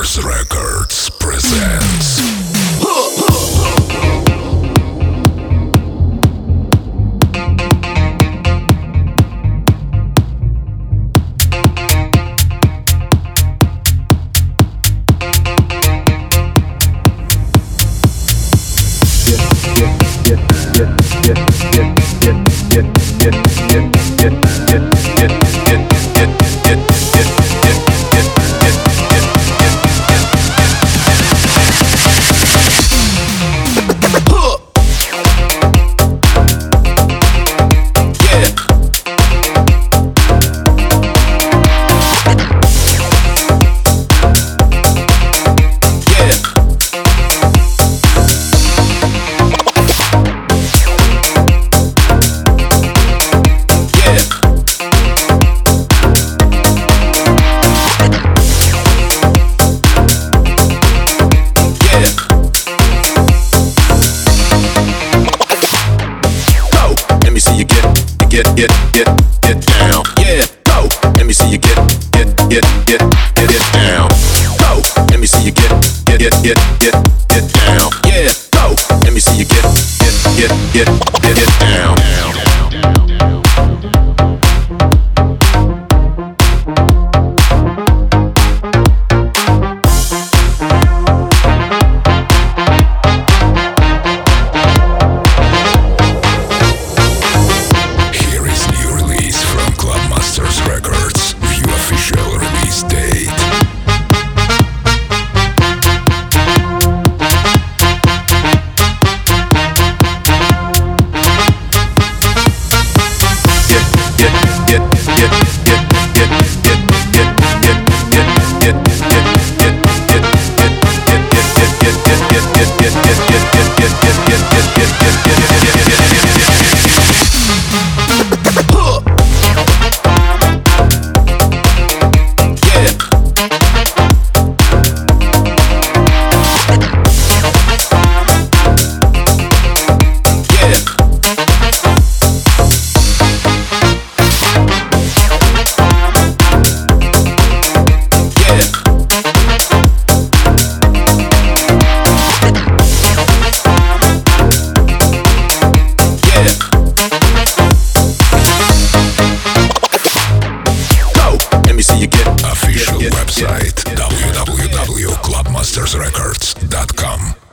Masters Records presents. Go. Get, get, get, get, down. Yeah. Go. Let me see you get, get, get, get, get it down. Go. Let me see you get, get, get, get, get, get down. Yeah. Go. Let me see you get, get, get, get, get it down. mastersrecords.com.